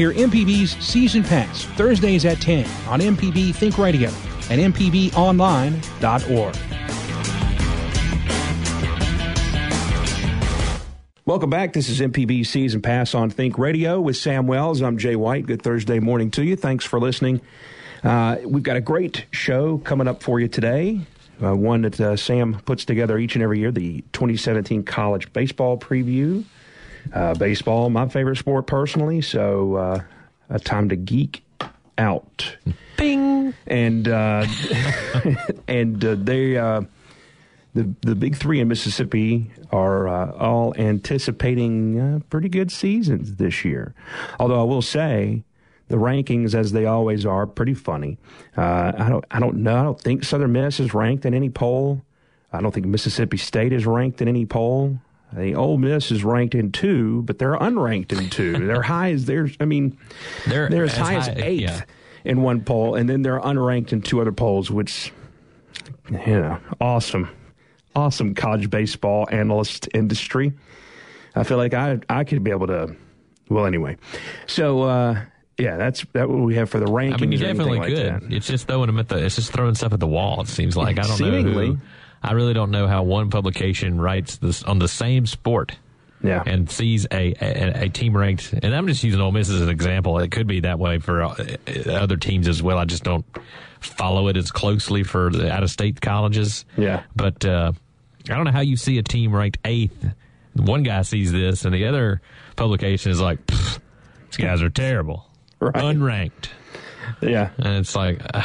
Hear MPB's Season Pass Thursdays at 10 on MPB Think Radio and MPBOnline.org. Welcome back. This is MPB Season Pass on Think Radio with Sam Wells. I'm Jay White. Good Thursday morning to you. Thanks for listening. Uh, we've got a great show coming up for you today. Uh, one that uh, Sam puts together each and every year, the 2017 College Baseball Preview. Uh, baseball, my favorite sport personally, so uh, a time to geek out. Bing! And uh, and they the the big three in Mississippi are uh, all anticipating uh, pretty good seasons this year. Although I will say the rankings, as they always are, pretty funny. Uh, I don't I don't know. I don't think Southern Miss is ranked in any poll. I don't think Mississippi State is ranked in any poll. Think Ole Miss is ranked in two, but they're unranked in two. they're high as they're. I mean, they're, they're as, as high, high, as eighth yeah. in one poll, and then they're unranked in two other polls, which you know, awesome awesome college baseball analyst industry. I feel like I I could be able to. Well, anyway, so uh, yeah, that's that what we have for the rankings. I mean, you definitely could. Like it's just throwing them at the. It's just throwing stuff at the wall. It seems like I don't Seemingly. know. Who, I really don't know how one publication writes this on the same sport. Yeah. And sees a, a, a team ranked, and I'm just using Ole Miss as an example. It could be that way for uh, other teams as well. I just don't follow it as closely for the out of state colleges. Yeah. But uh, I don't know how you see a team ranked eighth. One guy sees this, and the other publication is like, "These guys are terrible, right. unranked." Yeah, and it's like, uh,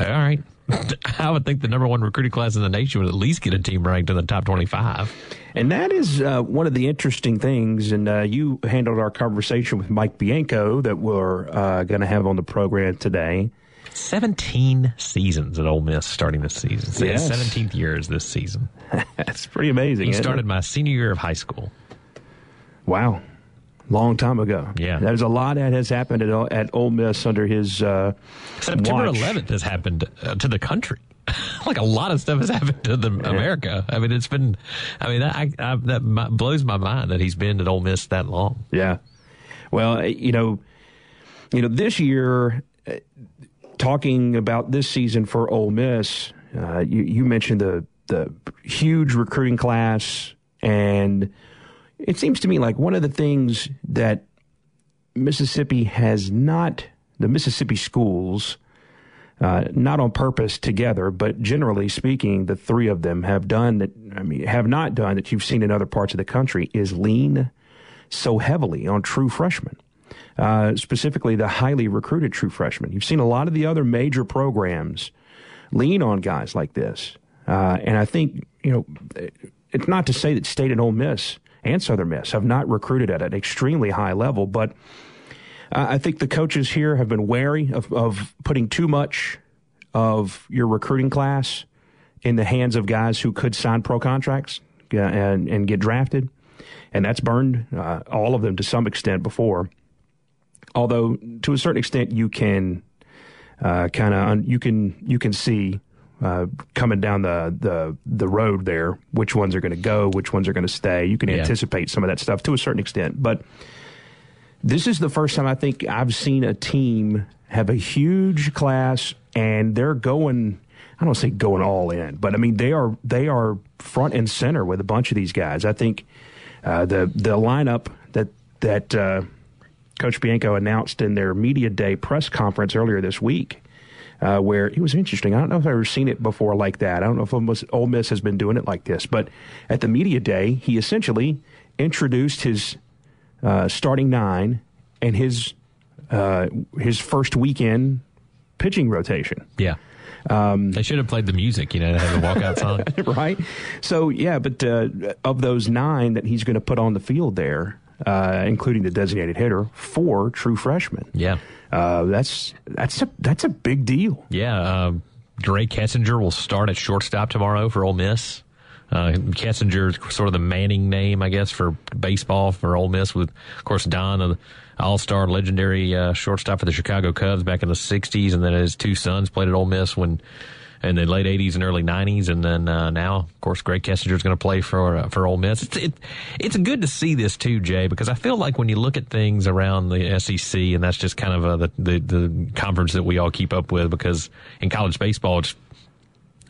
all right. I would think the number one recruiting class in the nation would at least get a team ranked in the top twenty-five. And that is uh, one of the interesting things. And uh, you handled our conversation with Mike Bianco that we're uh, going to have on the program today. 17 seasons at Ole Miss starting this season. So yes. 17th years this season. That's pretty amazing. He started it? my senior year of high school. Wow. Long time ago. Yeah. There's a lot that has happened at, at Ole Miss under his uh, September watch. 11th has happened uh, to the country. like a lot of stuff has happened to the yeah. America. I mean, it's been. I mean, that I, I, that blows my mind that he's been at Ole Miss that long. Yeah. Well, you know, you know, this year talking about this season for Ole Miss, uh, you, you, mentioned the the huge recruiting class, and it seems to me like one of the things that Mississippi has not, the Mississippi schools, uh, not on purpose together, but generally speaking, the three of them have done that. I mean, have not done that you've seen in other parts of the country is lean so heavily on true freshmen uh, specifically the highly recruited true freshmen. You've seen a lot of the other major programs lean on guys like this. Uh, and I think, you know, it's not to say that State and Ole Miss and Southern Miss have not recruited at an extremely high level, but I think the coaches here have been wary of, of putting too much of your recruiting class in the hands of guys who could sign pro contracts and, and get drafted. And that's burned uh, all of them to some extent before although to a certain extent you can uh, kind of un- you can you can see uh, coming down the, the the road there which ones are going to go, which ones are going to stay. You can yeah. anticipate some of that stuff to a certain extent, but this is the first time I think I've seen a team have a huge class and they're going. I don't say going all in, but I mean they are they are front and center with a bunch of these guys. I think uh, the the lineup that that uh, Coach Bianco announced in their media day press conference earlier this week, uh, where it was interesting. I don't know if I've ever seen it before like that. I don't know if almost Ole Miss has been doing it like this, but at the media day, he essentially introduced his uh, starting nine and his uh, his first weekend pitching rotation. Yeah. Um, they should have played the music, you know, to have a walkout song. right. So, yeah, but uh, of those nine that he's going to put on the field there, uh, including the designated hitter, four true freshmen. Yeah, uh, that's that's a that's a big deal. Yeah, uh, Grae Kessinger will start at shortstop tomorrow for Ole Miss. Uh, Kessinger is sort of the Manning name, I guess, for baseball for Ole Miss. With of course Don, an all-star, legendary uh, shortstop for the Chicago Cubs back in the '60s, and then his two sons played at Ole Miss when in the late '80s and early '90s, and then uh, now, of course, Grae Kessinger is going to play for uh, for Ole Miss. It's it, it's good to see this too, Jay, because I feel like when you look at things around the SEC, and that's just kind of uh, the, the the conference that we all keep up with, because in college baseball, it's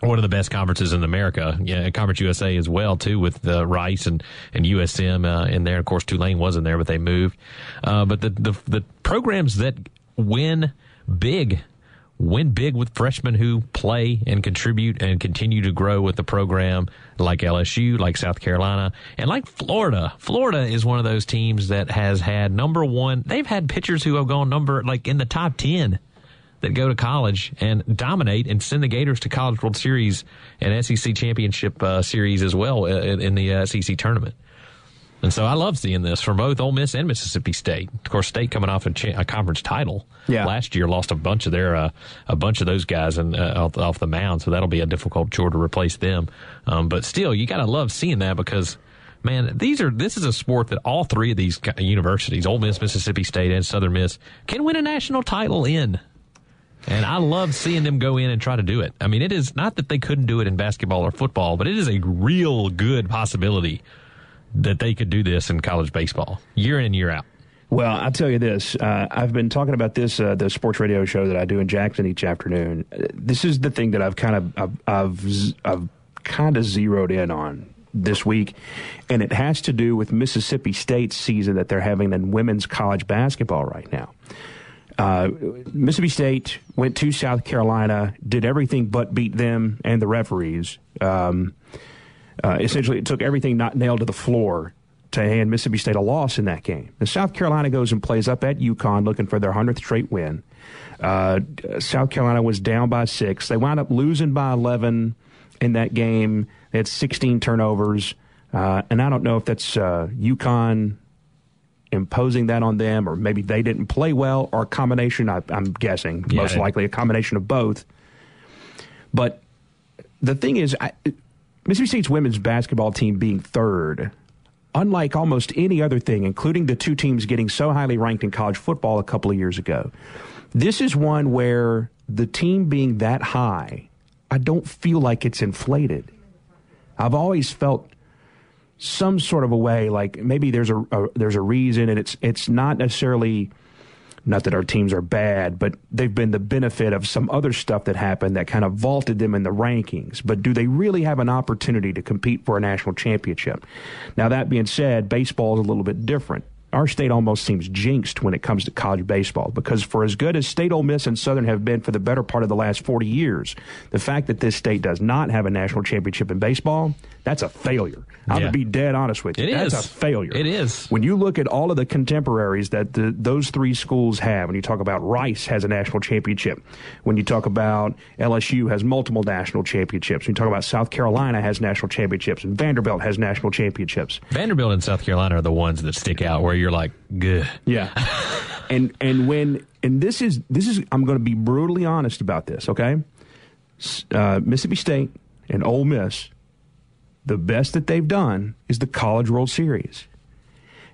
one of the best conferences in America. Yeah, Conference USA as well too, with uh, Rice and and USM uh, in there. Of course, Tulane was in there, but they moved. Uh, but the, the the programs that win big win big with freshmen who play and contribute and continue to grow with the program, like LSU, like South Carolina, and like Florida. Florida is one of those teams that has had number one. They've had pitchers who have gone number like in the top ten that go to college and dominate and send the Gators to College World Series and SEC Championship uh, Series as well uh, in, in the uh, SEC tournament. And so I love seeing this from both Ole Miss and Mississippi State. Of course, State coming off a, cha- a conference title yeah. last year lost a bunch of their uh, a bunch of those guys and uh, off, off, the mound, so that'll be a difficult chore to replace them. Um, but still, you got to love seeing that because man, these are this is a sport that all three of these universities, Ole Miss, Mississippi State, and Southern Miss, can win a national title in. And I love seeing them go in and try to do it. I mean, it is not that they couldn't do it in basketball or football, but it is a real good possibility that they could do this in college baseball year in and year out. Well, I'll tell you this. Uh, I've been talking about this, uh, the sports radio show that I do in Jackson each afternoon. This is the thing that I've kind of, I've, I've, I've kind of zeroed in on this week, and it has to do with Mississippi State's season that they're having in women's college basketball right now. Uh, Mississippi State went to South Carolina, did everything but beat them and the referees. Um, uh, essentially, it took everything not nailed to the floor to hand Mississippi State a loss in that game. The South Carolina goes and plays up at UConn looking for their 100th straight win. Uh, South Carolina was down by six. They wound up losing by 11 in that game. They had 16 turnovers. Uh, and I don't know if that's uh, UConn imposing that on them or maybe they didn't play well or a combination. I, am guessing, yeah, most likely a combination of both. But the thing is, I, Mississippi State's women's basketball team being third unlike almost any other thing, including the two teams getting so highly ranked in college football a couple of years ago, this is one where the team being that high, I don't feel like it's inflated. I've always felt some sort of a way like maybe there's a, a there's a reason and it's it's not necessarily not that our teams are bad, but they've been the benefit of some other stuff that happened that kind of vaulted them in the rankings. But do they really have an opportunity to compete for a national championship? Now, that being said, baseball is a little bit different our state almost seems jinxed when it comes to college baseball because for as good as State Ole Miss and Southern have been for the better part of the last 40 years, the fact that this state does not have a national championship in baseball, that's a failure. I'm yeah. going to be dead honest with you. It that's is. a failure. It is. When you look at all of the contemporaries that the, those three schools have, when you talk about Rice has a national championship, when you talk about LSU has multiple national championships, when you talk about South Carolina has national championships, and Vanderbilt has national championships. Vanderbilt and South Carolina are the ones that stick out where you're like, good. Yeah. and and when and this is this is I'm going to be brutally honest about this. Okay, uh, Mississippi State and Ole Miss, the best that they've done is the College World Series.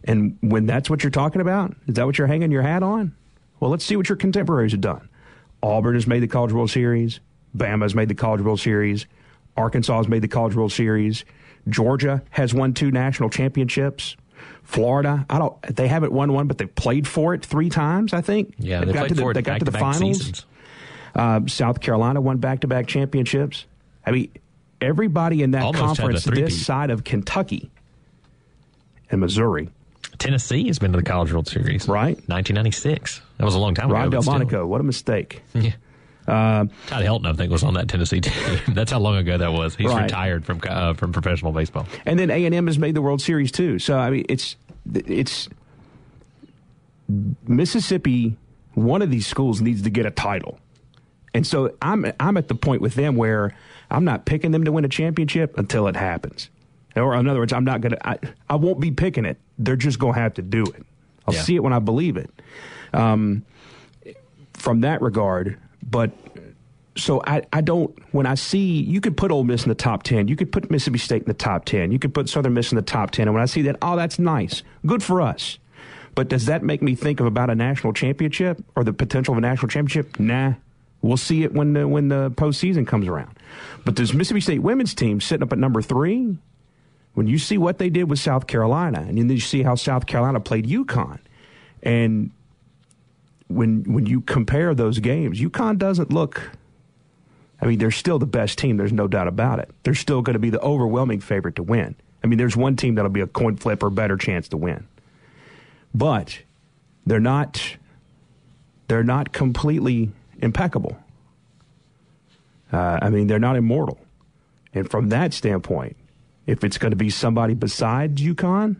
And when that's what you're talking about, is that what you're hanging your hat on? Well, let's see what your contemporaries have done. Auburn has made the College World Series. Bama has made the College World Series. Arkansas has made the College World Series. Georgia has won two national championships. Florida, I don't. They haven't won one, but they played for it three times. I think. Yeah, they got to the, they got to the finals. Uh, South Carolina won back to back championships. I mean, everybody in that Almost conference this side of Kentucky and Missouri. Tennessee has been to the College World Series, right? 1996. That was a long time Rod ago. Delmonico, what a mistake. Yeah. Uh, Todd Helton, I think, was on that Tennessee team. That's how long ago that was. He's right. retired from uh, from professional baseball. And then A and M has made the World Series too. So I mean, it's it's Mississippi. One of these schools needs to get a title, and so I'm I'm at the point with them where I'm not picking them to win a championship until it happens. Or in other words, I'm not gonna. I, I won't be picking it. They're just gonna have to do it. I'll yeah. see it when I believe it. Um, from that regard, but so I, I don't when I see you could put Ole Miss in the top ten, you could put Mississippi State in the top ten, you could put Southern Miss in the top ten, and when I see that, oh, that's nice, good for us. But does that make me think of about a national championship or the potential of a national championship? Nah, We'll see it when the when the postseason comes around. But this Mississippi State women's team sitting up at number three, when you see what they did with South Carolina, and then you see how South Carolina played UConn, and when when you compare those games, UConn doesn't look. I mean, they're still the best team. There's no doubt about it. They're still going to be the overwhelming favorite to win. I mean, there's one team that'll be a coin flip or better chance to win, but they're not. They're not completely impeccable. Uh, I mean, they're not immortal. And from that standpoint, if it's going to be somebody besides UConn,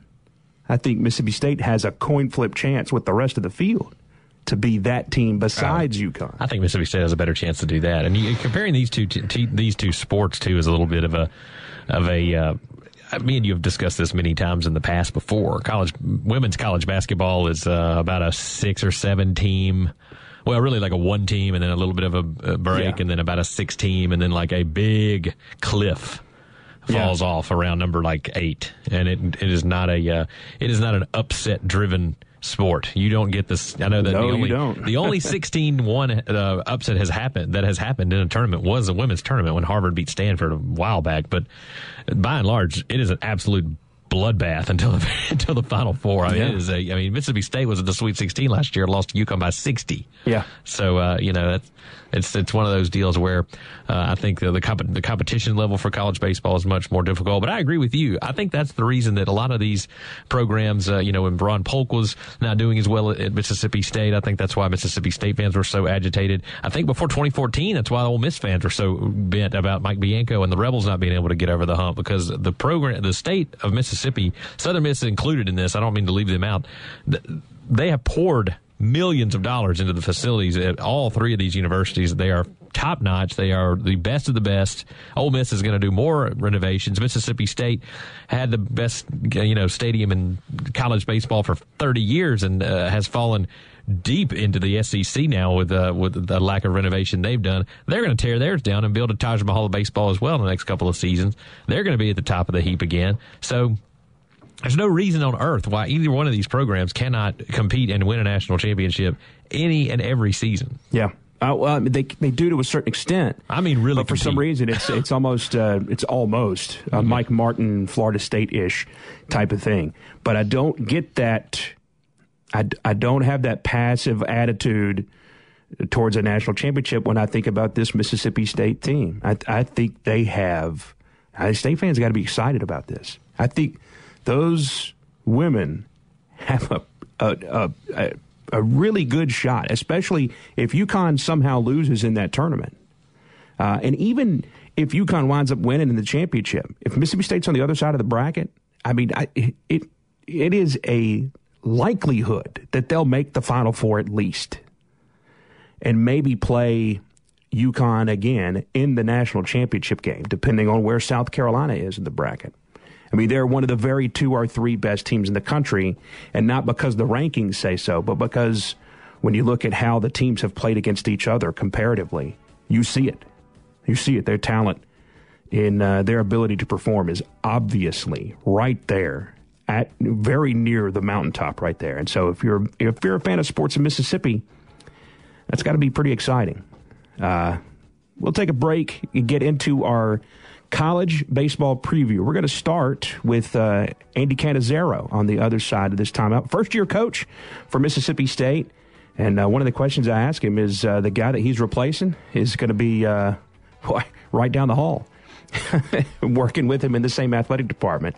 I think Mississippi State has a coin flip chance with the rest of the field to be that team besides uh, UConn. I think Mississippi State has a better chance to do that. And you, comparing these two t- t- these two sports too is a little bit of a of a uh, me and you have discussed this many times in the past before. College women's college basketball is uh, about a six or seven team well, really like a one team and then a little bit of a, break yeah. and then about a six team and then like a big cliff falls yeah. off around number like eight. And it, it is not a, uh, it is not an upset driven sport. You don't get this. I know that no, the only, you don't. the only 16-1 uh, upset has happened that has happened in a tournament was a women's tournament when Harvard beat Stanford a while back. But by and large, it is an absolute bloodbath until the, until the final four. I mean, yeah. it is a, I mean, Mississippi State was at the Sweet 16 last year, lost to UConn by 60. Yeah. So, uh, you know, that's, it's it's one of those deals where uh, I think the the, comp- the, competition level for college baseball is much more difficult. But I agree with you. I think that's the reason that a lot of these programs, uh, you know, when Ron Polk was not doing as well at, at, Mississippi State, I think that's why Mississippi State fans were so agitated. I think before 2014, that's why Ole Miss fans were so bent about Mike Bianco and the Rebels not being able to get over the hump because the program, the state of Mississippi, Southern Miss included in this. I don't mean to leave them out. They have poured millions of dollars into the facilities at all three of these universities. They are top notch. They are the best of the best. Ole Miss is going to do more renovations. Mississippi State had the best, you know, stadium in college baseball for 30 years and uh, has fallen deep into the SEC now with uh, with the lack of renovation they've done. They're going to tear theirs down and build a Taj Mahal of baseball as well in the next couple of seasons. They're going to be at the top of the heap again. So there's no reason on earth why either one of these programs cannot compete and win a national championship any and every season. Yeah. Uh, well, they they do to a certain extent. I mean, really, but for some reason, it's it's almost uh, it's almost a mm-hmm. Mike Martin, Florida State ish type of thing. But I don't get that. I, I don't have that passive attitude towards a national championship when I think about this Mississippi State team. I I think they have. I think state fans got to be excited about this. I think those women have a, a, a, a really good shot, especially if UConn somehow loses in that tournament. Uh, and even if UConn winds up winning in the championship, if Mississippi State's on the other side of the bracket, I mean, I, it it is a likelihood that they'll make the Final Four at least, and maybe play UConn again in the national championship game, depending on where South Carolina is in the bracket. I mean, they're one of the very two or three best teams in the country, and not because the rankings say so, but because when you look at how the teams have played against each other comparatively, you see it. You see it. Their talent in uh, their ability to perform is obviously right there at very near the mountaintop right there. And so if you're if you're a fan of sports in Mississippi, that's got to be pretty exciting. Uh, we'll take a break and get into our college baseball preview. We're going to start with uh, Andy Cannizaro on the other side of this timeout. First year coach for Mississippi State. And uh, one of the questions I ask him is uh, the guy that he's replacing is going to be uh, right down the hall, working with him in the same athletic department.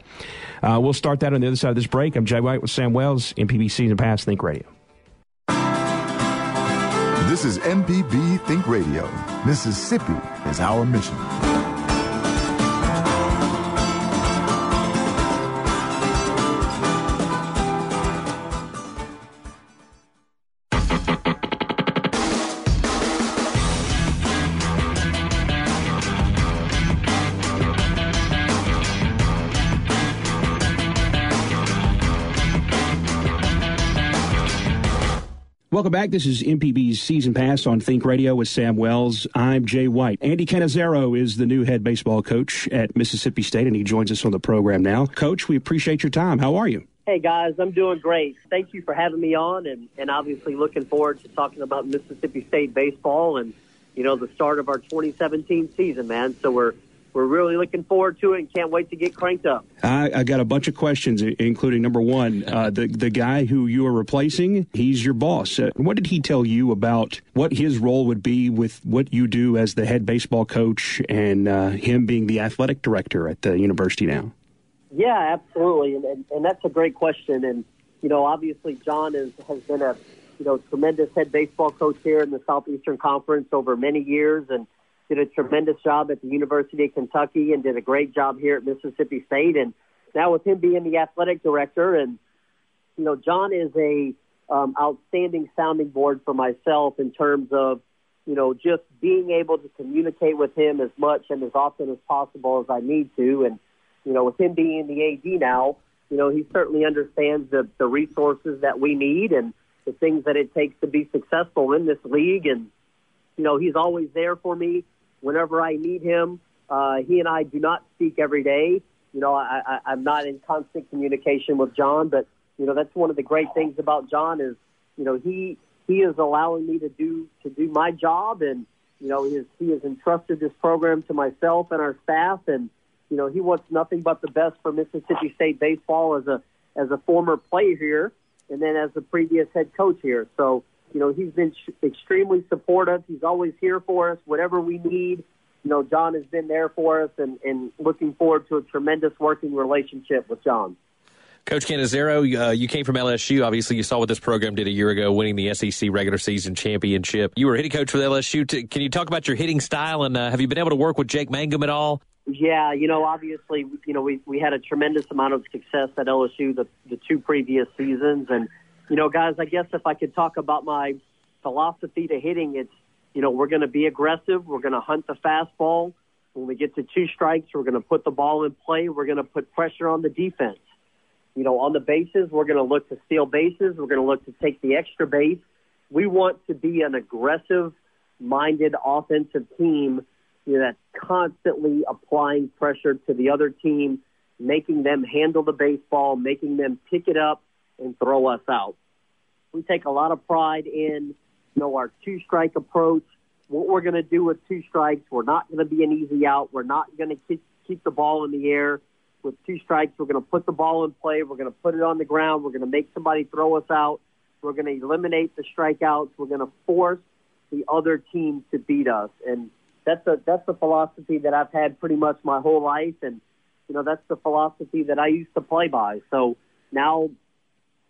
Uh, we'll start that on the other side of this break. I'm Jay White with Sam Wells, MPB Season Pass Think Radio. This is MPB Think Radio. Mississippi is our mission. Welcome back. This is MPB's Season Pass on Think Radio with Sam Wells. I'm Jay White. Andy Cannizaro is the new head baseball coach at Mississippi State, and he joins us on the program now. Coach, we appreciate your time. How are you? Hey, guys, I'm doing great. Thank you for having me on, and, and obviously looking forward to talking about Mississippi State baseball and you know, the start of our 2017 season, man. So we're we're really looking forward to it and can't wait to get cranked up. I, I got a bunch of questions, including number one, uh, the the guy who you are replacing. He's your boss. Uh, what did he tell you about what his role would be with what you do as the head baseball coach and uh, him being the athletic director at the university now? Yeah, absolutely, and, and and that's a great question. And you know, obviously, John is, has been a you know tremendous head baseball coach here in the Southeastern Conference over many years, and did a tremendous job at the University of Kentucky, and did a great job here at Mississippi State. And now with him being the athletic director, and you know, John is a um, outstanding sounding board for myself in terms of you know just being able to communicate with him as much and as often as possible as I need to, and you know, with him being the AD now, you know, he certainly understands the, the resources that we need and the things that it takes to be successful in this league. And, you know, he's always there for me whenever I need him. Uh, he and I do not speak every day. You know, I, I, I'm not in constant communication with John, but, you know, that's one of the great things about John is, you know, he, he is allowing me to do, to do my job and, you know, he has, he has entrusted this program to myself and our staff and, you know, he wants nothing but the best for Mississippi State baseball as a as a former player here, and then as the previous head coach here. So, you know, he's been sh- extremely supportive. He's always here for us, whatever we need. You know, John has been there for us, and, and looking forward to a tremendous working relationship with John. Coach Cannizaro, uh, you came from LSU. Obviously, you saw what this program did a year ago, winning the SEC regular season championship. You were hitting coach for the LSU. Can you talk about your hitting style, and uh, have you been able to work with Jake Mangum at all? Yeah, you know, obviously, you know, we we had a tremendous amount of success at LSU the the two previous seasons, and you know, guys, I guess if I could talk about my philosophy to hitting, it's you know, we're going to be aggressive, we're going to hunt the fastball. When we get to two strikes, we're going to put the ball in play. We're going to put pressure on the defense. You know, on the bases, we're going to look to steal bases. We're going to look to take the extra base. We want to be an aggressive minded offensive team you know, that's constantly applying pressure to the other team, making them handle the baseball, making them pick it up and throw us out. We take a lot of pride in, you know, our two strike approach. What we're going to do with two strikes, we're not going to be an easy out. We're not going to keep, the ball in the air. With two strikes, we're going to put the ball in play. We're going to put it on the ground. We're going to make somebody throw us out. We're going to eliminate the strikeouts. We're going to force the other team to beat us. And that's a that's the philosophy that I've had pretty much my whole life, and you know that's the philosophy that I used to play by. So now,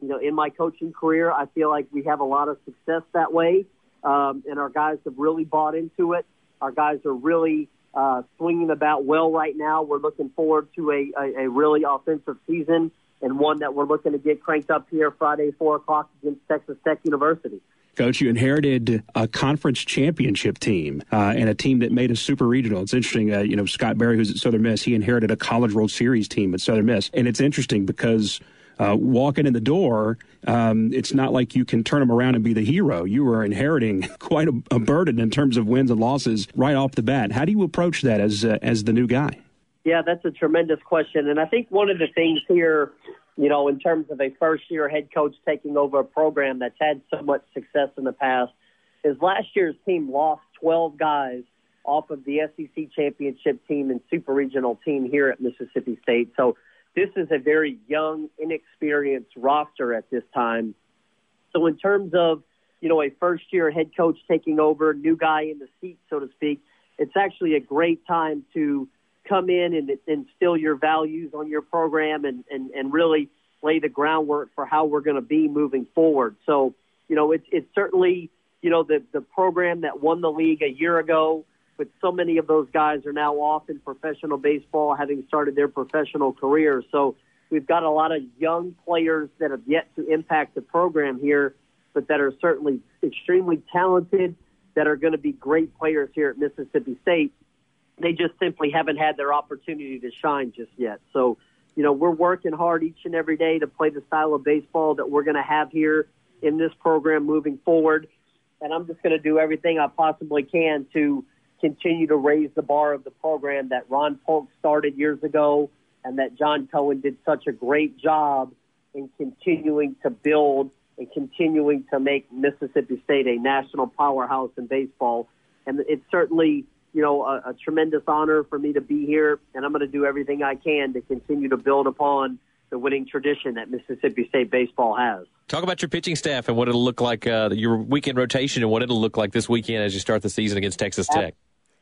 you know, in my coaching career, I feel like we have a lot of success that way, um, and our guys have really bought into it. Our guys are really uh, swinging about well right now. We're looking forward to a, a, a really offensive season and one that we're looking to get cranked up here Friday, four o'clock against Texas Tech University. Coach, you inherited a conference championship team uh, and a team that made a super regional. It's interesting, uh, you know, Scott Berry, who's at Southern Miss, he inherited a College World Series team at Southern Miss. And it's interesting because uh, walking in the door, um, it's not like you can turn them around and be the hero. You are inheriting quite a, a, burden in terms of wins and losses right off the bat. How do you approach that as uh, as the new guy? Yeah, that's a tremendous question, and I think one of the things here you know, in terms of a first year head coach taking over a program that's had so much success in the past, is last year's team lost 12 guys off of the SEC championship team and super regional team here at Mississippi State. So this is a very young, inexperienced roster at this time. So in terms of, you know, a first year head coach taking over, new guy in the seat, so to speak, it's actually a great time to come in and instill your values on your program and, and, and really lay the groundwork for how we're going to be moving forward. So, you know, it's, it's certainly, you know, the, the program that won the league a year ago, but so many of those guys are now off in professional baseball, having started their professional careers. So we've got a lot of young players that have yet to impact the program here, but that are certainly extremely talented, that are going to be great players here at Mississippi State they just simply haven't had their opportunity to shine just yet. So, you know, we're working hard each and every day to play the style of baseball that we're going to have here in this program moving forward. And I'm just going to do everything I possibly can to continue to raise the bar of the program that Ron Polk started years ago and that John Cohen did such a great job in continuing to build and continuing to make Mississippi State a national powerhouse in baseball and it's certainly you know a, a tremendous honor for me to be here, and I'm going to do everything I can to continue to build upon the winning tradition that Mississippi State baseball has. Talk about your pitching staff and what it'll look like, uh, your weekend rotation, and what it'll look like this weekend as you start the season against Texas Tech.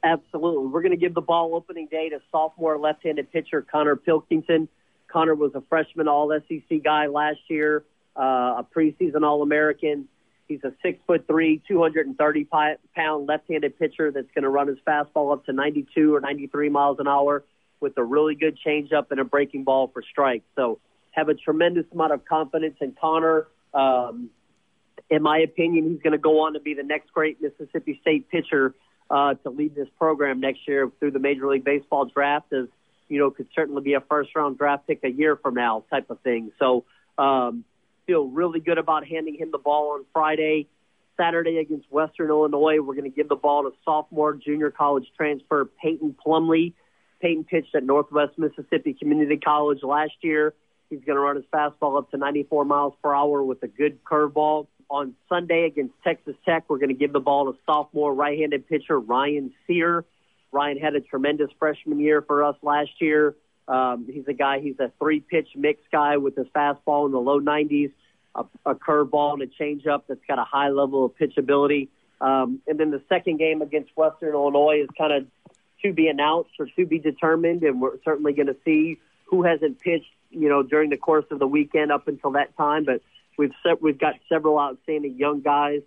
Absolutely. We're going to give the ball opening day to sophomore left handed pitcher Konnor Pilkington. Konnor was a freshman All SEC guy last year, uh, a preseason All American. He's a six foot three, 230 pound left handed pitcher that's going to run his fastball up to 92 or 93 miles an hour with a really good changeup and a breaking ball for strikes. So have a tremendous amount of confidence in Konnor. Um, in my opinion, he's going to go on to be the next great Mississippi State pitcher uh, to lead this program next year through the Major League Baseball draft. As you know, could certainly be a first round draft pick a year from now, type of thing. So um, feel really good about handing him the ball on Friday. Saturday against Western Illinois, we're going to give the ball to sophomore junior college transfer Peyton Plumley. Peyton pitched at Northwest Mississippi Community College last year. He's going to run his fastball up to 94 miles per hour with a good curveball. On Sunday against Texas Tech, we're going to give the ball to sophomore right-handed pitcher Ryan Sear. Ryan had a tremendous freshman year for us last year. Um, he's a guy. He's a three-pitch mix guy with his fastball in the low 90s, a, a curveball and a changeup that's got a high level of pitchability. Um, and then the second game against Western Illinois is kind of to be announced or to be determined, and we're certainly going to see who hasn't pitched, you know, during the course of the weekend up until that time. But we've se- we've got several outstanding young guys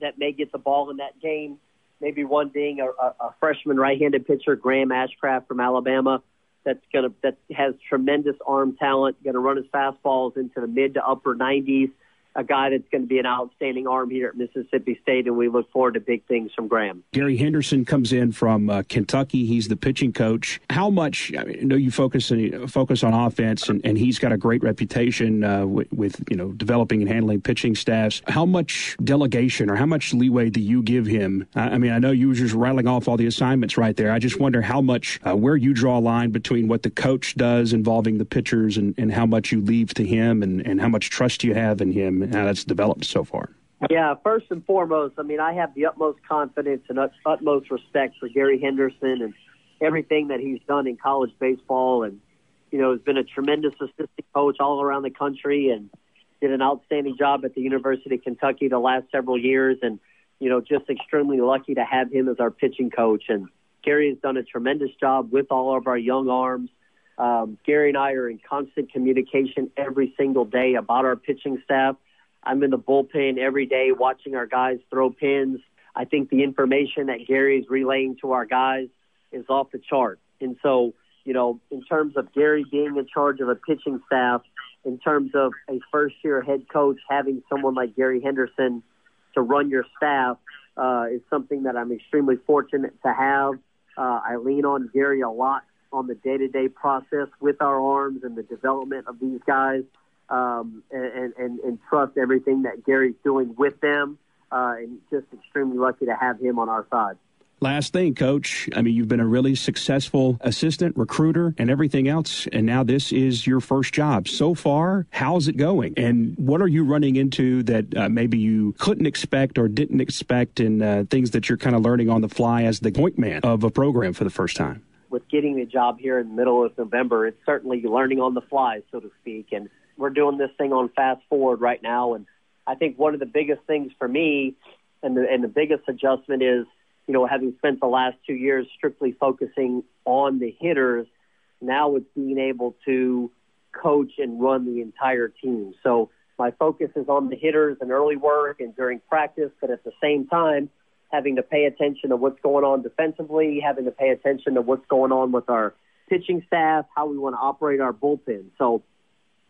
that may get the ball in that game. Maybe one being a, a, a freshman right-handed pitcher, Graham Ashcraft from Alabama, that's gonna that has tremendous arm talent, to run his fastballs into the mid to upper 90s a guy that's going to be an outstanding arm here at Mississippi State, and we look forward to big things from Graham. Gary Henderson comes in from uh, Kentucky. He's the pitching coach. How much? I know you focus on, focus on offense, and, and he's got a great reputation uh, with, with, you know developing and handling pitching staffs. How much delegation or how much leeway do you give him? I, I mean, I know you were just rattling off all the assignments right there. I just wonder how much uh, where you draw a line between what the coach does involving the pitchers and, and how much you leave to him, and, and how much trust you have in him how that's developed so far? Yeah, first and foremost, I mean, I have the utmost confidence and utmost respect for Gary Henderson and everything that he's done in college baseball. And, you know, has been a tremendous assistant coach all around the country and did an outstanding job at the University of Kentucky the last several years. And, you know, just extremely lucky to have him as our pitching coach. And Gary has done a tremendous job with all of our young arms. Um, Gary and I are in constant communication every single day about our pitching staff I'm in the bullpen every day watching our guys throw pins. I think the information that Gary is relaying to our guys is off the chart. And so, you know, in terms of Gary being in charge of a pitching staff, in terms of a first year head coach having someone like Gary Henderson to run your staff uh, is something that I'm extremely fortunate to have. Uh, I lean on Gary a lot on the day to day process with our arms and the development of these guys um, and, and, and trust everything that Gary's doing with them. Uh, and just extremely lucky to have him on our side. Last thing, coach. I mean, you've been a really successful assistant, recruiter, and everything else. And now this is your first job. So far, how's it going? And what are you running into that uh, maybe you couldn't expect or didn't expect, and uh, things that you're kind of learning on the fly as the point man of a program for the first time? With getting the job here in the middle of November, it's certainly learning on the fly, so to speak. And we're doing this thing on fast forward right now, and I think one of the biggest things for me, and the and the biggest adjustment is, you know, having spent the last two years strictly focusing on the hitters, now it's being able to coach and run the entire team. So my focus is on the hitters and early work and during practice, but at the same time, having to pay attention to what's going on defensively, having to pay attention to what's going on with our pitching staff, how we want to operate our bullpen. So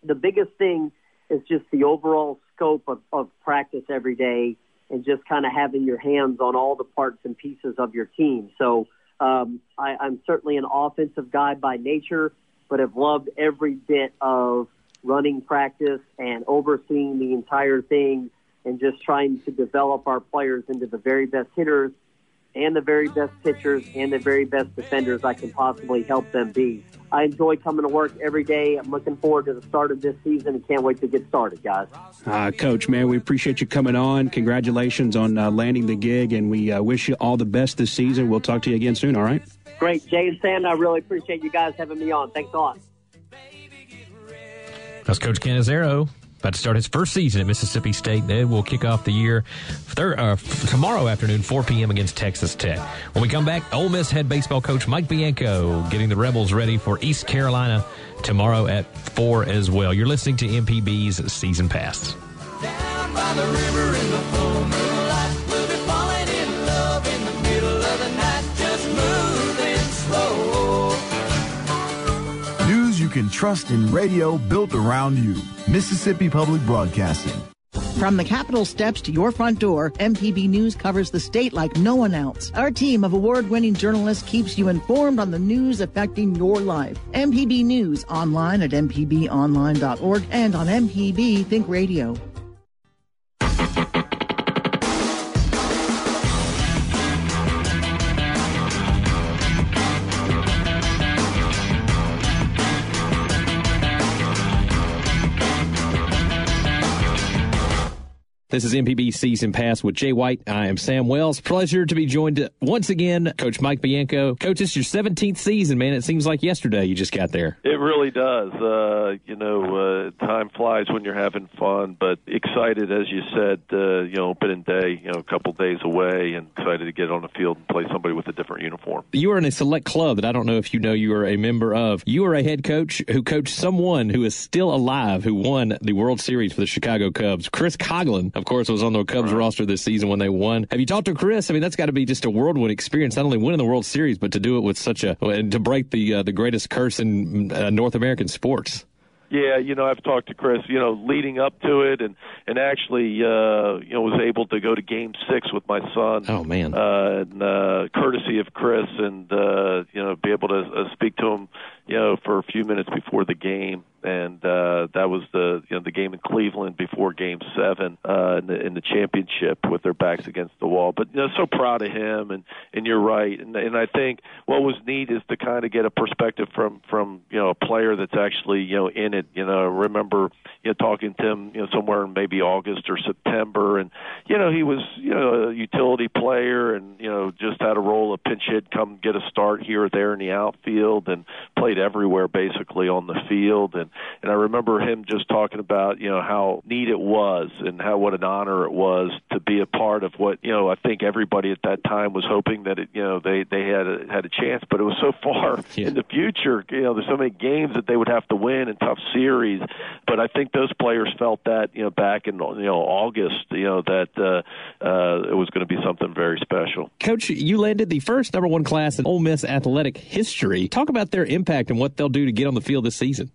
the biggest thing is just the overall scope of, of practice every day and just kind of having your hands on all the parts and pieces of your team. So um, I, I'm certainly an offensive guy by nature, but have loved every bit of running practice and overseeing the entire thing and just trying to develop our players into the very best hitters and the very best pitchers and the very best defenders I can possibly help them be. I enjoy coming to work every day. I'm looking forward to the start of this season and can't wait to get started, guys. Uh, Coach, man, we appreciate you coming on. Congratulations on uh, landing the gig, and we uh, wish you all the best this season. We'll talk to you again soon, all right? Great. Jay and Sam, I really appreciate you guys having me on. Thanks a lot. That's Coach Cannizaro about to start his first season at Mississippi State. They will kick off the year thir- uh, tomorrow afternoon, 4 p.m. against Texas Tech. When we come back, Ole Miss head baseball coach Mike Bianco getting the Rebels ready for East Carolina tomorrow at 4 as well. You're listening to MPB's Season Pass. Can trust in radio built around you. Mississippi Public Broadcasting. From the Capitol steps to your front door, MPB News covers the state like no one else. Our team of award winning journalists keeps you informed on the news affecting your life. MPB News online at MPBOnline.org and on MPB Think Radio. This is MPB Season Pass with Jay White. I am Sam Wells. Pleasure to be joined once again, Coach Mike Bianco. Coach, it's your 17th season, man. It seems like yesterday you just got there. It really does. Uh, you know, uh, time flies when you're having fun, but excited, as you said, uh, you know, opening day, you know, a couple days away, and excited to get on the field and play somebody with a different uniform. You are in a select club that I don't know if you know you are a member of. You are a head coach who coached someone who is still alive who won the World Series for the Chicago Cubs. Chris Coghlan, of course, was on the Cubs right. roster this season when they won. Have you talked to Chris? I mean, that's got to be just a whirlwind experience, not only winning the World Series, but to do it with such a and to break the uh, the greatest curse in uh, North American sports. Yeah, you know, I've talked to Chris, you know, leading up to it, and and actually, uh, you know, was able to go to Game Six with my son. Oh man! Uh, and, uh, courtesy of Chris, and uh, you know, be able to uh, speak to him, you know, for a few minutes before the game, and uh, that was the you know the game in Cleveland before Game Seven uh, in, the, in the championship with their backs against the wall. But you know, so proud of him, and and you're right, and and I think what was neat is to kind of get a perspective from from you know a player that's actually you know in it. You know, remember you know talking to him you know somewhere in maybe August or September, and you know he was you know a utility player, and you know just had a role of pinch hit, come get a start here or there in the outfield, and played everywhere basically on the field, and and I remember him just talking about you know how neat it was and how what an honor it was to be a part of what you know I think everybody at that time was hoping that it you know they they had a, had a chance, but it was so far yeah. in the future. You know, there's so many games that they would have to win and tough series, but I think those players felt that you know back in you know August, you know that uh, uh, it was going to be something very special. Coach, you landed the first number one class in Ole Miss athletic history. Talk about their impact and what they'll do to get on the field this season.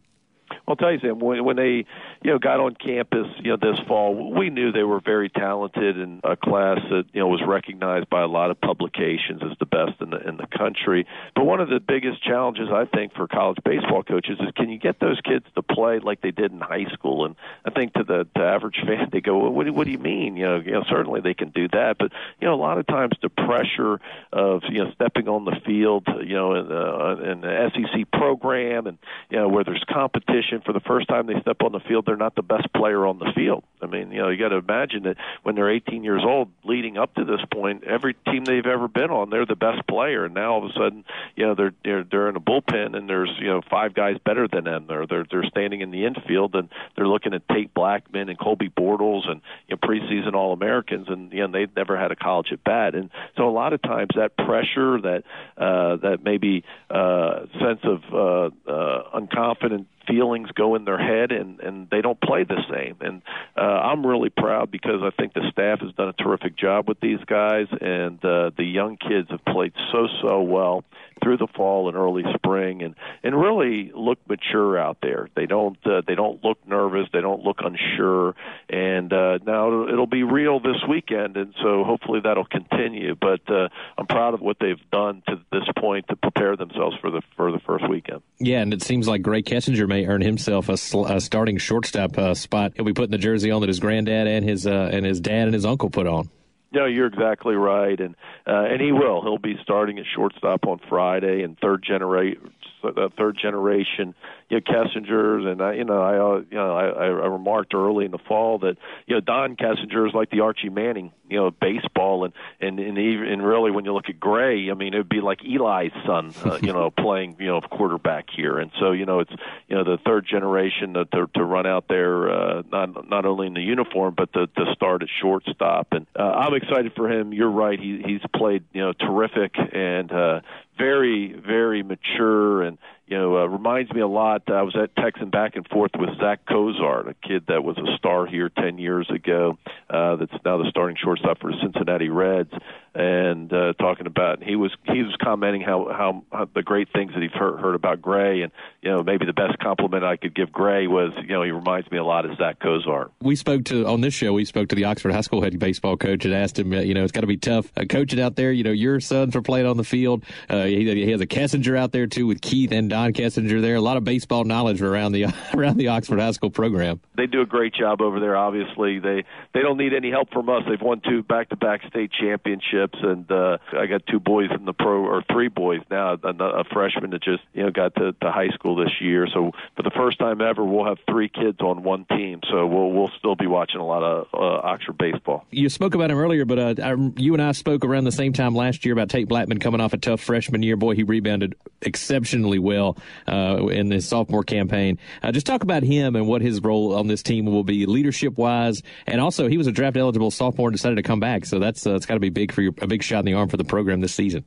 I'll tell you, Sam, when, when they, you know, got on campus, you know, this fall, we knew they were very talented and a class that, you know, was recognized by a lot of publications as the best in the in the country. But one of the biggest challenges I think for college baseball coaches is can you get those kids to play like they did in high school? And I think to the, the average fan, they go, well, what, do, what do you mean? You know, you know, certainly they can do that, but you know, a lot of times the pressure of you know stepping on the field, you know, in, uh, in the SEC program, and you know where there's competition for the first time they step on the field, they're not the best player on the field. I mean, you know, you got to imagine that when they're 18 years old, leading up to this point, every team they've ever been on, they're the best player, and now all of a sudden, you know, they're they're, they're in a bullpen, and there's you know five guys better than them. They're they're they're standing in the infield, and they're looking at Tate Blackman and Colby Bortles and you know, preseason All Americans, and you know they've never had a college at bat, and so a lot of times that pressure, that uh, that maybe uh, sense of uh, uh, unconfident feelings go in their head and and they don't play the same. And uh I'm really proud because I think the staff has done a terrific job with these guys and uh the young kids have played so so well through the fall and early spring and and really look mature out there. They don't uh, they don't look nervous. They don't look unsure. And uh now it'll, be real this weekend and so hopefully that'll continue. But uh I'm proud of what they've done to this point to prepare themselves for the for the first weekend. Yeah and it seems like Grae Kessinger may earn himself a, a starting shortstop uh, spot. He'll be putting the jersey on that his granddad and his uh, and his dad and his uncle put on. No, you're exactly right, and uh, and he will. He'll be starting at shortstop on Friday, and third generation, uh, third generation, you know, Kessingers, and I, you know, I, uh, you know, I, I remarked early in the fall that you know Don Kessinger is like the Archie Manning, you know, baseball, and and and, even, and really when you look at Grae, I mean, it would be like Eli's son, uh, you know, playing you know quarterback here, and so you know it's you know the third generation to to, to run out there, uh, not not only in the uniform but to, to start at shortstop, and uh, I'm excited for him. You're right. He he's played you know terrific and uh, very very mature and you know, uh, reminds me a lot. I was at Texan back and forth with Zach Cozart, a kid that was a star here 10 years ago, uh, that's now the starting shortstop for the Cincinnati Reds, and uh, talking about he was he was commenting how, how how the great things that he's heard, heard about Grae, and you know maybe the best compliment I could give Grae was you know he reminds me a lot of Zach Cozart. We spoke to on this show. We spoke to the Oxford High School head baseball coach and asked him, you know, it's got to be tough uh, coaching out there. You know, your sons are playing on the field. Uh, he, he has a Kessinger out there too with Keith and Don Kessinger there. A lot of baseball knowledge around the around the Oxford High School program. They do a great job over there. Obviously, they they don't need any help from us. They've won two back to back state championships, and uh, I got two boys in the pro or three boys now. A, a freshman that just you know got to, to high school this year. So for the first time ever, we'll have three kids on one team. So we'll we'll still be watching a lot of uh, Oxford baseball. You spoke about him earlier, but uh, I, you and I spoke around the same time last year about Tate Blackman coming off a tough freshman year. Boy, he rebounded exceptionally well uh, in his sophomore campaign. Uh, just talk about him and what his role on this team will be, leadership wise, and also he was a draft eligible sophomore and decided to come back. So that's uh, it's got to be big for your, a big shot in the arm for the program this season.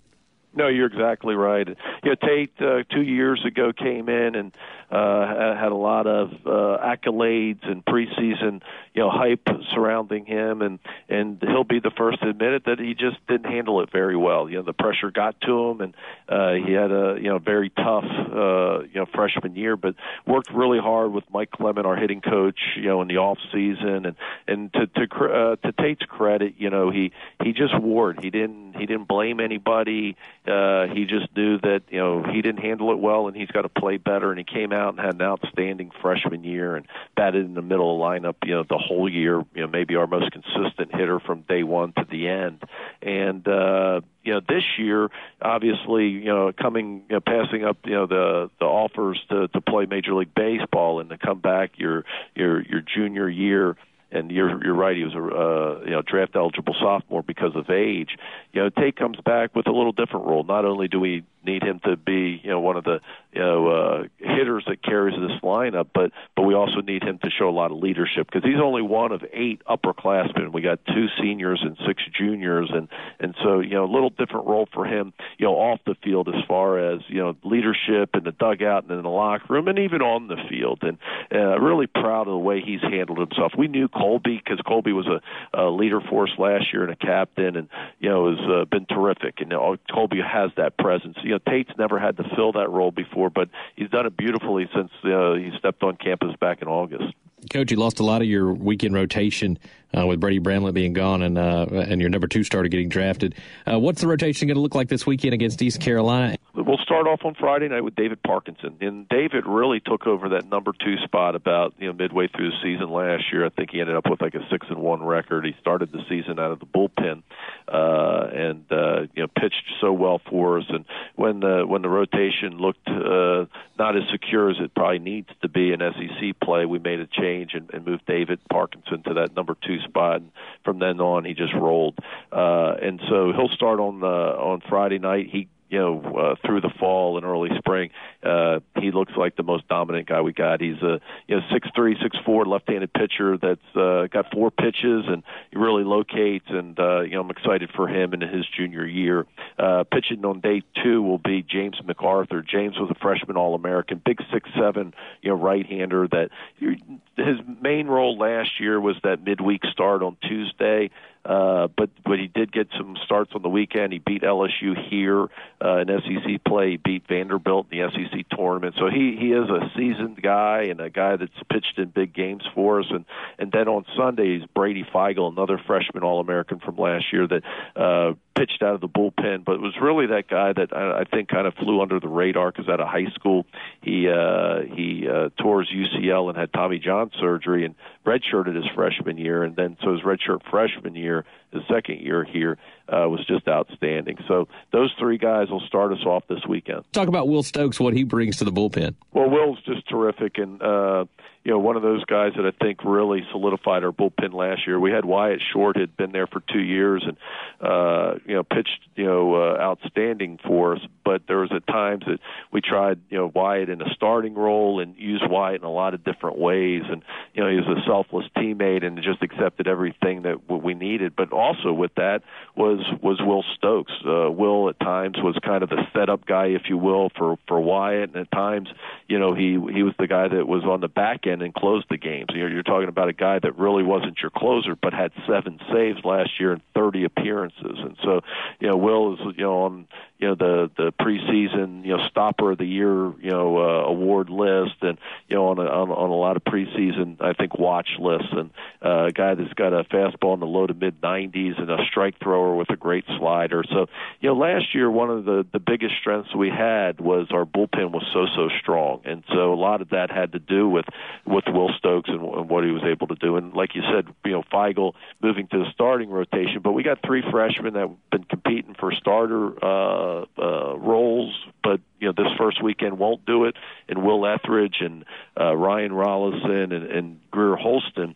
No, you're exactly right. You know, Tate uh, two years ago came in and uh, had a lot of uh, accolades and preseason, you know, hype surrounding him, and and he'll be the first to admit it that he just didn't handle it very well. You know, the pressure got to him, and uh, he had a you know very tough uh, you know freshman year, but worked really hard with Mike Clement, our hitting coach, you know, in the off season, and and to to uh, to Tate's credit, you know, he he just warred. He didn't he didn't blame anybody. Uh, he just knew that you know he didn't handle it well, and he's got to play better. And he came out and had an outstanding freshman year and batted in the middle of the lineup, you know, the whole year. You know, maybe our most consistent hitter from day one to the end. And uh, you know, this year, obviously, you know, coming, you know, passing up, you know, the the offers to to play Major League Baseball and to come back your your your junior year and you're you're right. He was a uh, you know draft eligible sophomore because of age. You know, Tate comes back with a little different role. Not only do we need him to be you know one of the you know uh, hitters that carries this lineup, but but we also need him to show a lot of leadership because he's only one of eight upperclassmen. We got two seniors and six juniors, and and so you know a little different role for him you know off the field as far as you know leadership in the dugout and in the locker room and even on the field. And uh, really proud of the way he's handled himself. We knew Colby because Colby was a, a leader for us last year and a captain, and you know has uh, been terrific. And you know, Colby has that presence. You know, Tate's never had to fill that role before, but he's done it beautifully since uh, he stepped on campus back in August. Coach, you lost a lot of your weekend rotation uh, with Brady Bramlett being gone and uh, and your number two starter getting drafted. Uh, what's the rotation going to look like this weekend against East Carolina? We'll start off on Friday night with David Parkinson, and David really took over that number two spot about you know midway through the season last year. I think he ended up with like a six and one record. He started the season out of the bullpen uh, and uh, you know pitched so well for us. And when the when the rotation looked uh, not as secure as it probably needs to be in SEC play, we made a change and, and moved David Parkinson to that number two spot. And from then on, he just rolled. Uh, and so he'll start on the on Friday night. He you know, uh, through the fall and early spring, uh, he looks like the most dominant guy we got. He's a you know six three, six four left-handed pitcher that's uh, got four pitches and he really locates. And uh, you know, I'm excited for him in his junior year. Uh, pitching on day two will be James MacArthur. James was a freshman All-American, big six seven, you know, right-hander. That his main role last year was that midweek start on Tuesday. Uh, but but he did get some starts on the weekend. He beat LSU here uh, in SEC play. He beat Vanderbilt in the SEC tournament. So he he is a seasoned guy and a guy that's pitched in big games for us. And and then on Sundays, Brady Feigl, another freshman All American from last year that uh, pitched out of the bullpen, but was really that guy that I, I think kind of flew under the radar because out of high school he uh, he uh, tore his UCL and had Tommy John surgery and redshirted his freshman year, and then so his redshirt freshman year here his second year here uh, was just outstanding. So those three guys will start us off this weekend. Talk about Will Stokes, what he brings to the bullpen. Well, Will's just terrific, and uh, you know, one of those guys that I think really solidified our bullpen last year. We had Wyatt Short had been there for two years and uh, you know pitched you know uh, outstanding for us. But there was at times that we tried you know Wyatt in a starting role and used Wyatt in a lot of different ways. And you know he was a selfless teammate and just accepted everything that we needed. But also with that was was Will Stokes. Uh, Will at times was kind of the setup guy, if you will, for for Wyatt, and at times you know he he was the guy that was on the back end and closed the games. You're, you're talking about a guy that really wasn't your closer, but had seven saves last year and 30 appearances. And so, you know, Will is you know on you know the the preseason you know stopper of the year you know uh, award list, and you know on a, on, on a lot of preseason I think watch lists, and uh, a guy that's got a fastball in the low to mid 90s and a strike thrower with a great slider. So you know last year one of the the biggest strengths we had was our bullpen was so so strong, and so a lot of that had to do with with Will Stokes and, and what he was able to do. And like you said, you know Feigl moving to the starting rotation, but we got three freshmen that have been competing for starter. Uh, uh, roles, but you know this first weekend won't do it. And Will Ethridge and uh, Ryan Rolison and, and Greer Holston.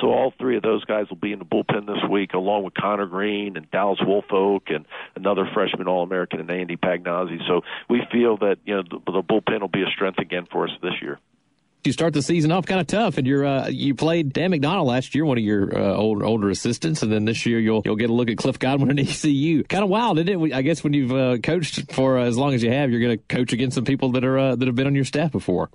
So all three of those guys will be in the bullpen this week, along with Connor Green and Dallas Woolfolk and another freshman All-American and Andy Pagnozzi. So we feel that you know the, the bullpen will be a strength again for us this year you start the season off kind of tough, and you're uh, you played Dan McDonnell last year, one of your uh, old, older assistants, and then this year you'll you'll get a look at Cliff Godwin and ECU. Kind of wild, isn't it? I guess when you've uh, coached for as long as you have, you're going to coach against some people that are uh, that have been on your staff before.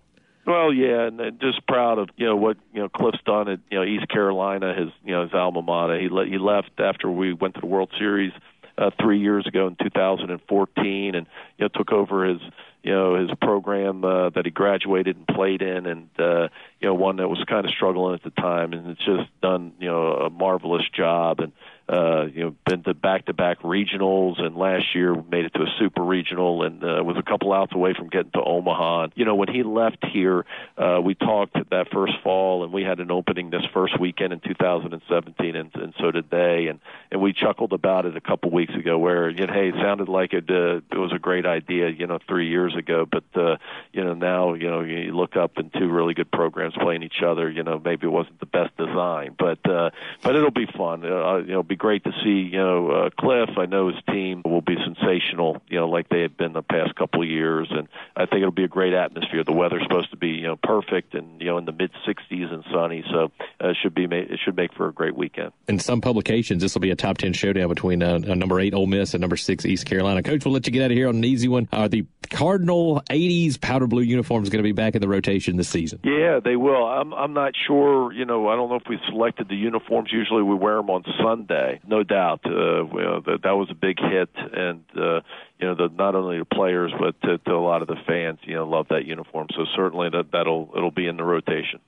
Well, yeah, and just proud of you know what you know Cliff's done at you know East Carolina, his you know his alma mater. He le- he left after we went to the World Series uh, three years ago in 2014, and you know took over his you know his program uh, that he graduated and played in, and uh, you know one that was kind of struggling at the time, and it's just done you know a marvelous job, and uh, you know, been to back-to-back regionals, and last year made it to a super regional, and uh, was a couple outs away from getting to Omaha. You know, when he left here, uh, we talked that first fall, and we had an opening this first weekend in 2017, and, and so did they. And and we chuckled about it a couple weeks ago, where you know, hey, it sounded like it, uh, it was a great idea, you know, three years ago, but uh, you know now you know you look up and two really good programs playing each other. You know, maybe it wasn't the best design, but uh, but it'll be fun. Uh, you know, be great to see, you know, uh, Cliff. I know his team will be sensational, you know, like they have been the past couple of years, and I think it'll be a great atmosphere. The weather's supposed to be, you know, perfect and you know in the mid 60s and sunny, so uh, should be it should make for a great weekend. In some publications, this will be a top 10 showdown between uh, number eight Ole Miss and number six East Carolina. Coach, we'll let you get out of here on an easy one. Uh, the Cardinal 80s powder blue uniform is going to be back in the rotation this season. Yeah, they will. I'm I'm not sure. You know, I don't know if we selected the uniforms. Usually we wear them on Sunday no doubt. Uh, well, that that was a big hit, and uh, you know, the not only the players but to, to a lot of the fans, you know, love that uniform. So certainly that that'll it'll be in the rotation.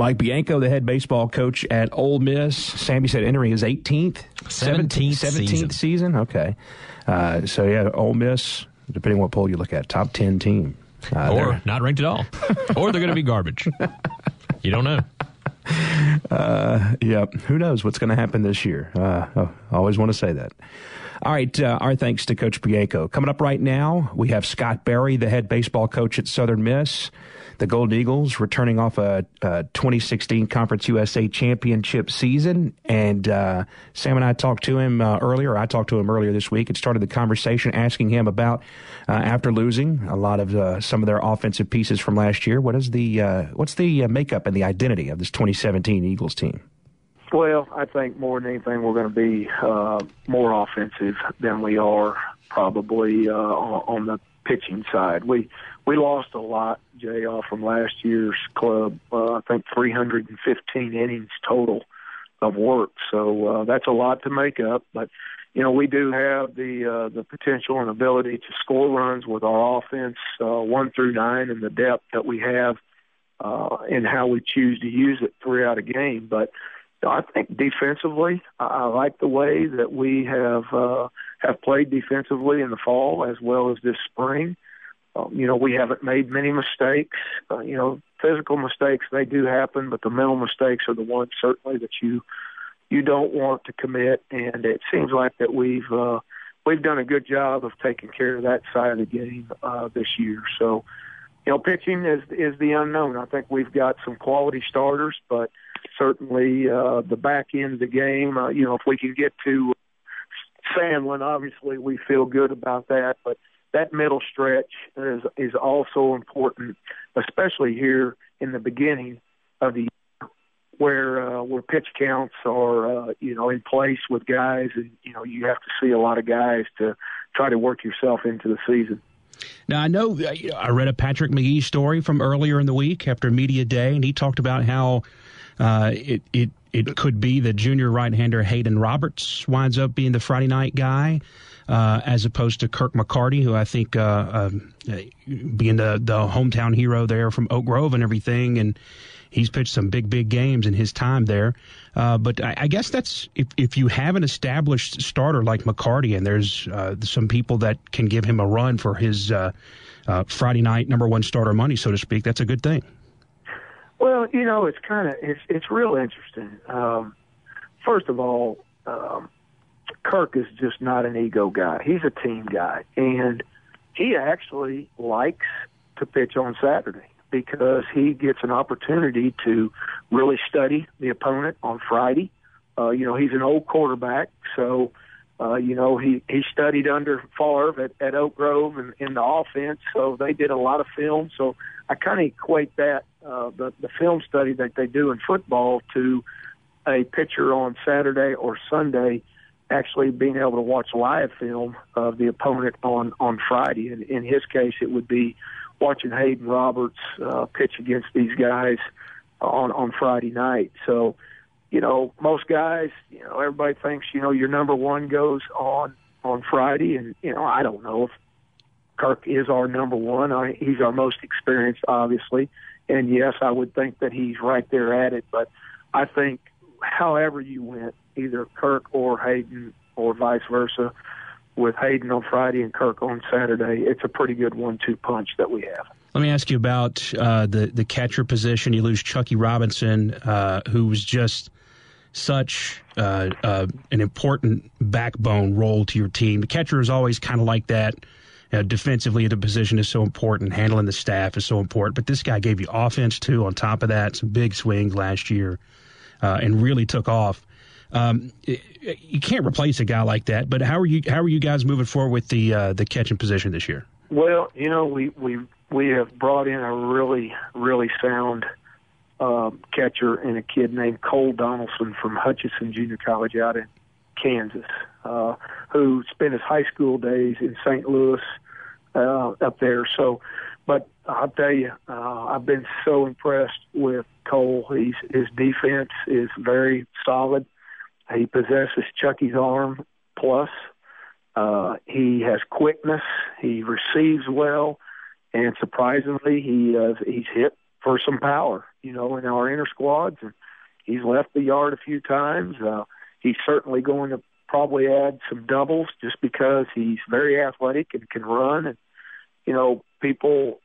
Mike Bianco, the head baseball coach at Ole Miss. Sammy said entering his 18th, 17th, 17th season. season. Okay. Uh, so, yeah, Ole Miss, depending on what poll you look at, top 10 team. Uh, or they're... not ranked at all. or they're going to be garbage. you don't know. Uh, yeah, who knows what's going to happen this year? Uh, oh, I always want to say that. All right, uh, our thanks to Coach Bianco. Coming up right now, we have Scott Berry, the head baseball coach at Southern Miss the Golden Eagles returning off a, a 2016 Conference USA championship season. And uh, Sam and I talked to him uh, earlier. I talked to him earlier this week and started the conversation asking him about uh, after losing a lot of uh, some of their offensive pieces from last year. What is the uh, what's the uh, makeup and the identity of this 2017 Eagles team? Well, I think more than anything, we're going to be more offensive than we are probably on, on the pitching side. We we lost a lot, JR, from last year's club. Uh, I think 315 innings total of work. So uh, that's a lot to make up. But you know, we do have the uh, the potential and ability to score runs with our offense, uh, one through nine, and the depth that we have, uh, and how we choose to use it throughout a game. But I think defensively, I, I like the way that we have uh, have played defensively in the fall as well as this spring. Um, you know, we haven't made many mistakes. Uh, you know, physical mistakes they do happen, but the mental mistakes are the ones certainly that you you don't want to commit, and it seems like that we've uh, we've done a good job of taking care of that side of the game uh, this year. So, you know, pitching is is the unknown. I think we've got some quality starters, but certainly uh, the back end of the game. Uh, you know, if we can get to Sandlin, obviously we feel good about that, but that middle stretch is is also important, especially here in the beginning of the year, where uh, where pitch counts are uh, you know in place with guys, and you know you have to see a lot of guys to try to work yourself into the season. Now I know uh, I read a Patrick Magee story from earlier in the week after media day, and he talked about how uh, it it it could be that junior right-hander Hayden Roberts winds up being the Friday night guy. Uh, as opposed to Kirk McCarty, who I think uh, um, being the the hometown hero there from Oak Grove and everything, and he's pitched some big big games in his time there. Uh, but I, I, guess that's if if you have an established starter like McCarty, and there's uh, some people that can give him a run for his uh, uh, Friday night number one starter money, so to speak. That's a good thing. Well, you know, it's kind of it's it's real interesting. Um, first of all, um, Kirk is just not an ego guy. He's a team guy, and he actually likes to pitch on Saturday because he gets an opportunity to really study the opponent on Friday. Uh, you know, he's an old quarterback, so uh, you know he he studied under Favre at, at Oak Grove and in the offense, so they did a lot of film. So I kind of equate that uh, the the film study that they do in football to a pitcher on Saturday or Sunday actually being able to watch live film of the opponent on on Friday. And in his case, it would be watching Hayden Roberts uh, pitch against these guys on on Friday night. So, you know, most guys, you know, everybody thinks you know your number one goes on on Friday, and you know, I don't know if Kirk is our number one. I, he's our most experienced, obviously, and yes, I would think that he's right there at it. But I think, however you went, either Kirk or Hayden or vice versa, with Hayden on Friday and Kirk on Saturday, it's a pretty good one-two punch that we have. Let me ask you about uh, the the catcher position. You lose Chucky Robinson, uh, who was just such uh, uh an important backbone role to your team. The catcher is always kind of like that uh, defensively, the position is so important. Handling the staff is so important. But this guy gave you offense too. On top of that, some big swings last year, uh, and really took off. Um, you can't replace a guy like that. But how are you? How are you guys moving forward with the the catching position this year? Well, you know, we we we have brought in a really really sound uh, catcher and a kid named Cole Donaldson from Hutchinson Junior College out in Kansas, uh, who spent his high school days in St. Louis uh, up there. So, but I'll tell you, uh, I've been so impressed with Cole. He's, his defense is very solid. He possesses Chucky's arm plus. Uh, he has quickness. He receives well, and surprisingly, he uh, he's hit for some power. You know, in our inner squads, and he's left the yard a few times. Uh, he's certainly going to probably add some doubles just because he's very athletic and can run. And, you know, people,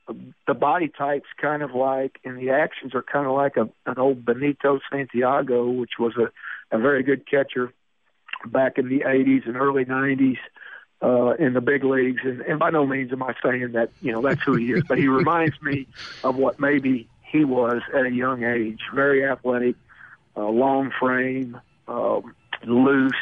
the body type's kind of like, and the actions are kind of like a, an old Benito Santiago, which was a, a very good catcher back in the 80s and early 90s uh, in the big leagues. And, and by no means am I saying that, you know, that's who he is, but he reminds me of what maybe he was at a young age. Very athletic, uh, long frame, um, loose,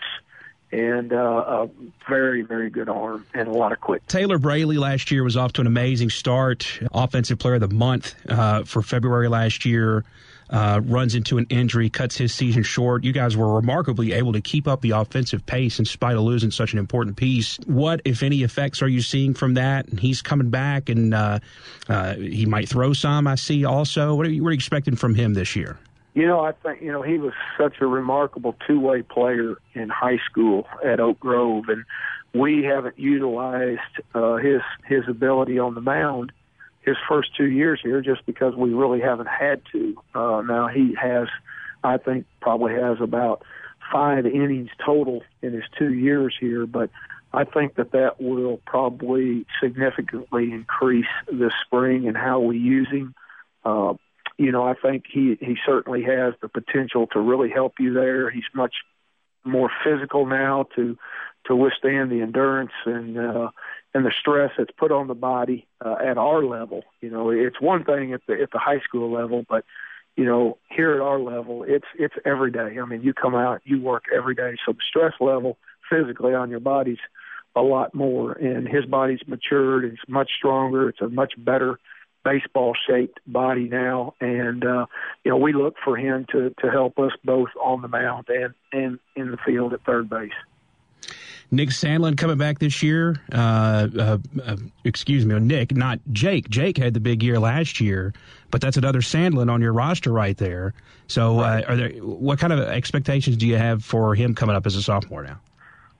and uh, a very, very good arm and a lot of quick. Taylor Braley last year was off to an amazing start. Offensive Player of the Month uh, for February last year. Uh, runs into an injury, cuts his season short. You guys were remarkably able to keep up the offensive pace in spite of losing such an important piece. What, if any, effects are you seeing from that? And he's coming back, and uh, uh, he might throw some. I see. Also, what are you, what are you expecting from him this year? You know, I think you know he was such a remarkable two-way player in high school at Oak Grove, and we haven't utilized uh, his his ability on the mound his first two years here just because we really haven't had to. Uh, now he has, I think, probably has about five innings total in his two years here, but I think that that will probably significantly increase this spring and how we use him. Uh, you know, I think he he certainly has the potential to really help you there. He's much more physical now to to withstand the endurance and uh, and the stress that's put on the body uh, at our level. You know, it's one thing at the at the high school level, but you know, here at our level, it's it's every day. I mean, you come out, you work every day, so the stress level physically on your body's a lot more. And his body's matured; it's much stronger. It's a much better baseball shaped body now, and uh, you know, we look for him to to help us both on the mound and and in the field at third base. Nick Sandlin coming back this year. Uh, uh, uh, excuse me, Nick, not Jake. Jake had the big year last year, but that's another Sandlin on your roster right there. So, uh, are there what kind of expectations do you have for him coming up as a sophomore now?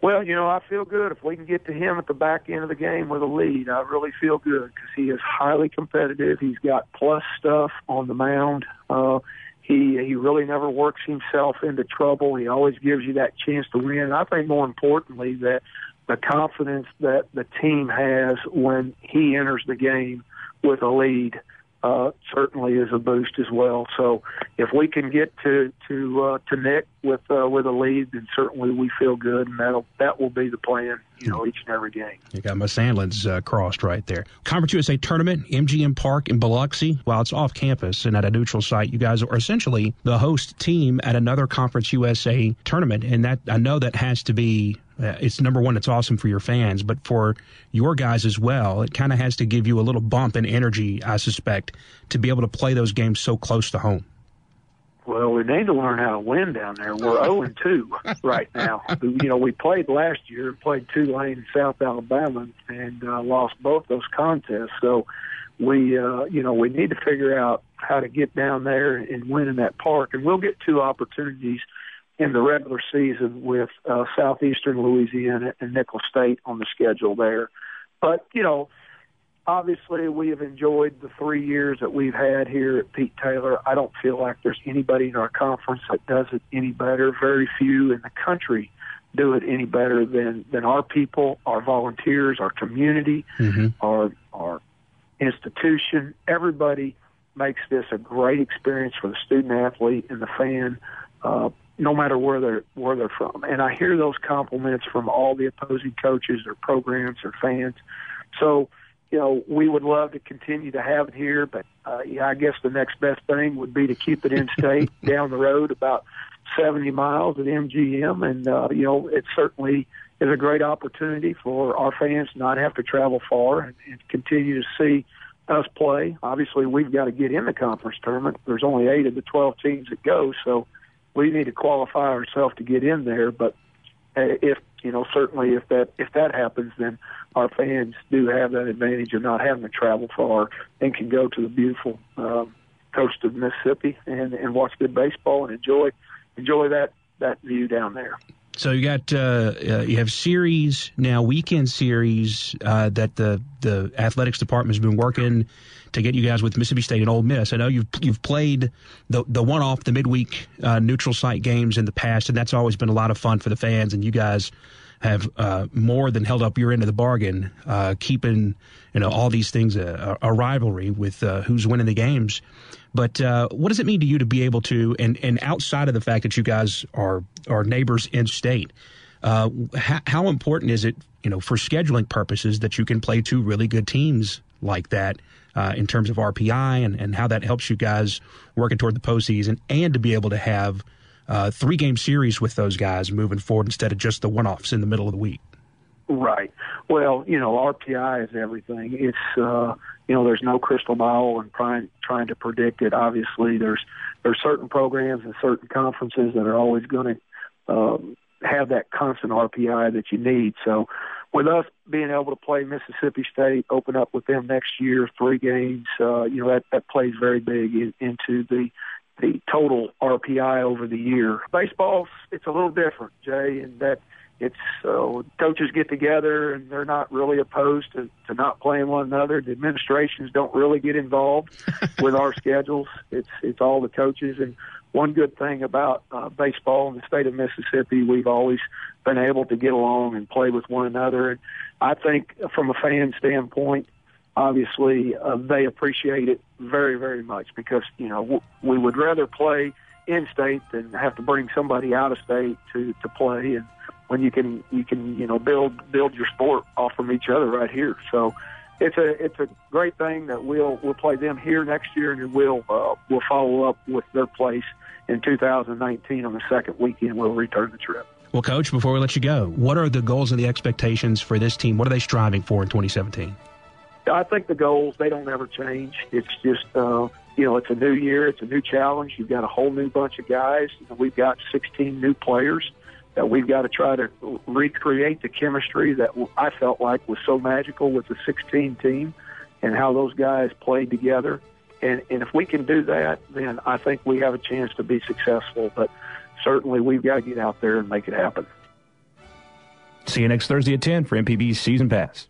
Well, you know, I feel good if we can get to him at the back end of the game with a lead. I really feel good because he is highly competitive. He's got plus stuff on the mound. Uh, he he really never works himself into trouble. He always gives you that chance to win. I think more importantly that the confidence that the team has when he enters the game with a lead uh, certainly is a boost as well. So if we can get to to uh, to Nick with uh, with a lead, then certainly we feel good, and that'll that will be the plan. You know, each and every game. You got my Sandlins uh, crossed right there. Conference USA tournament, MGM Park in Biloxi. While it's off campus and at a neutral site, you guys are essentially the host team at another Conference USA tournament, and that I know that has to be uh, it's number one, it's awesome for your fans, but for your guys as well, it kind of has to give you a little bump in energy, I suspect, to be able to play those games so close to home. Well, we need to learn how to win down there. We're 0 and 2 right now. You know, we played last year, played Tulane in South Alabama, and uh, lost both those contests. So we, uh, you know, we need to figure out how to get down there and win in that park. And we'll get two opportunities in the regular season with uh, Southeastern Louisiana and Nicholls State on the schedule there. But, you know, obviously we have enjoyed the three years that we've had here at Pete Taylor. I don't feel like there's anybody in our conference that does it any better. Very few in the country do it any better than than our people, our volunteers, our community, mm-hmm. our our institution. Everybody makes this a great experience for the student athlete and the fan. Uh, no matter where they're where they're from. And I hear those compliments from all the opposing coaches or programs or fans. So, you know, we would love to continue to have it here, but uh, yeah, I guess the next best thing would be to keep it in state down the road about 70 miles at MGM, and uh, you know, it certainly is a great opportunity for our fans to not have to travel far and, and continue to see us play. Obviously, we've got to get in the conference tournament. There's only eight of the 12 teams that go, so we need to qualify ourselves to get in there. But uh, if you know, certainly if that if that happens, then our fans do have that advantage of not having to travel far and can go to the beautiful um, coast of Mississippi and and watch good baseball and enjoy enjoy that that view down there. So you got uh, uh, you have series now, weekend series uh, that the the athletics department has been working to get you guys with Mississippi State and Ole Miss. I know you've you've played the the one off the midweek uh, neutral site games in the past, and that's always been a lot of fun for the fans. And you guys have uh, more than held up your end of the bargain, uh, keeping you know all these things a, a rivalry with who's winning the games. But uh, what does it mean to you to be able to, and, and outside of the fact that you guys are are neighbors in state, uh, how, how important is it, you know, for scheduling purposes that you can play two really good teams like that uh, in terms of RPI and, and how that helps you guys working toward the postseason and to be able to have uh, three game series with those guys moving forward instead of just the one offs in the middle of the week? Right. Well, you know, RPI is everything. It's uh, you know, there's no crystal ball and trying trying to predict it. Obviously, there's there's certain programs and certain conferences that are always going to um, have that constant RPI that you need. So, with us being able to play Mississippi State, open up with them next year, three games, uh, you know, that that plays very big in, into the the total RPI over the year. Baseball, it's a little different, Jay, in that it's uh, coaches get together and they're not really opposed to, to not playing one another. The administrations don't really get involved with our schedules. It's it's all the coaches. And one good thing about uh, baseball in the state of Mississippi, we've always been able to get along and play with one another. And I think from a fan standpoint, obviously uh, they appreciate it very, very much because you know w- we would rather play in state than have to bring somebody out of state to to play, and when you can you can you know build build your sport off from each other right here. So it's a it's a great thing that we'll we'll play them here next year, and we'll uh, we'll follow up with their place in 2019 on the second weekend. We'll return the trip. Well, Coach, before we let you go, what are the goals and the expectations for this team? What are they striving for in 2017? I think the goals they don't ever change. It's just uh, you know it's a new year, it's a new challenge. You've got a whole new bunch of guys. We've got 16 new players that we've got to try to recreate the chemistry that I felt like was so magical with the 16 team and how those guys played together. And, and if we can do that, then I think we have a chance to be successful. But certainly we've got to get out there and make it happen. See you next Thursday at 10 for MPB's Season Pass.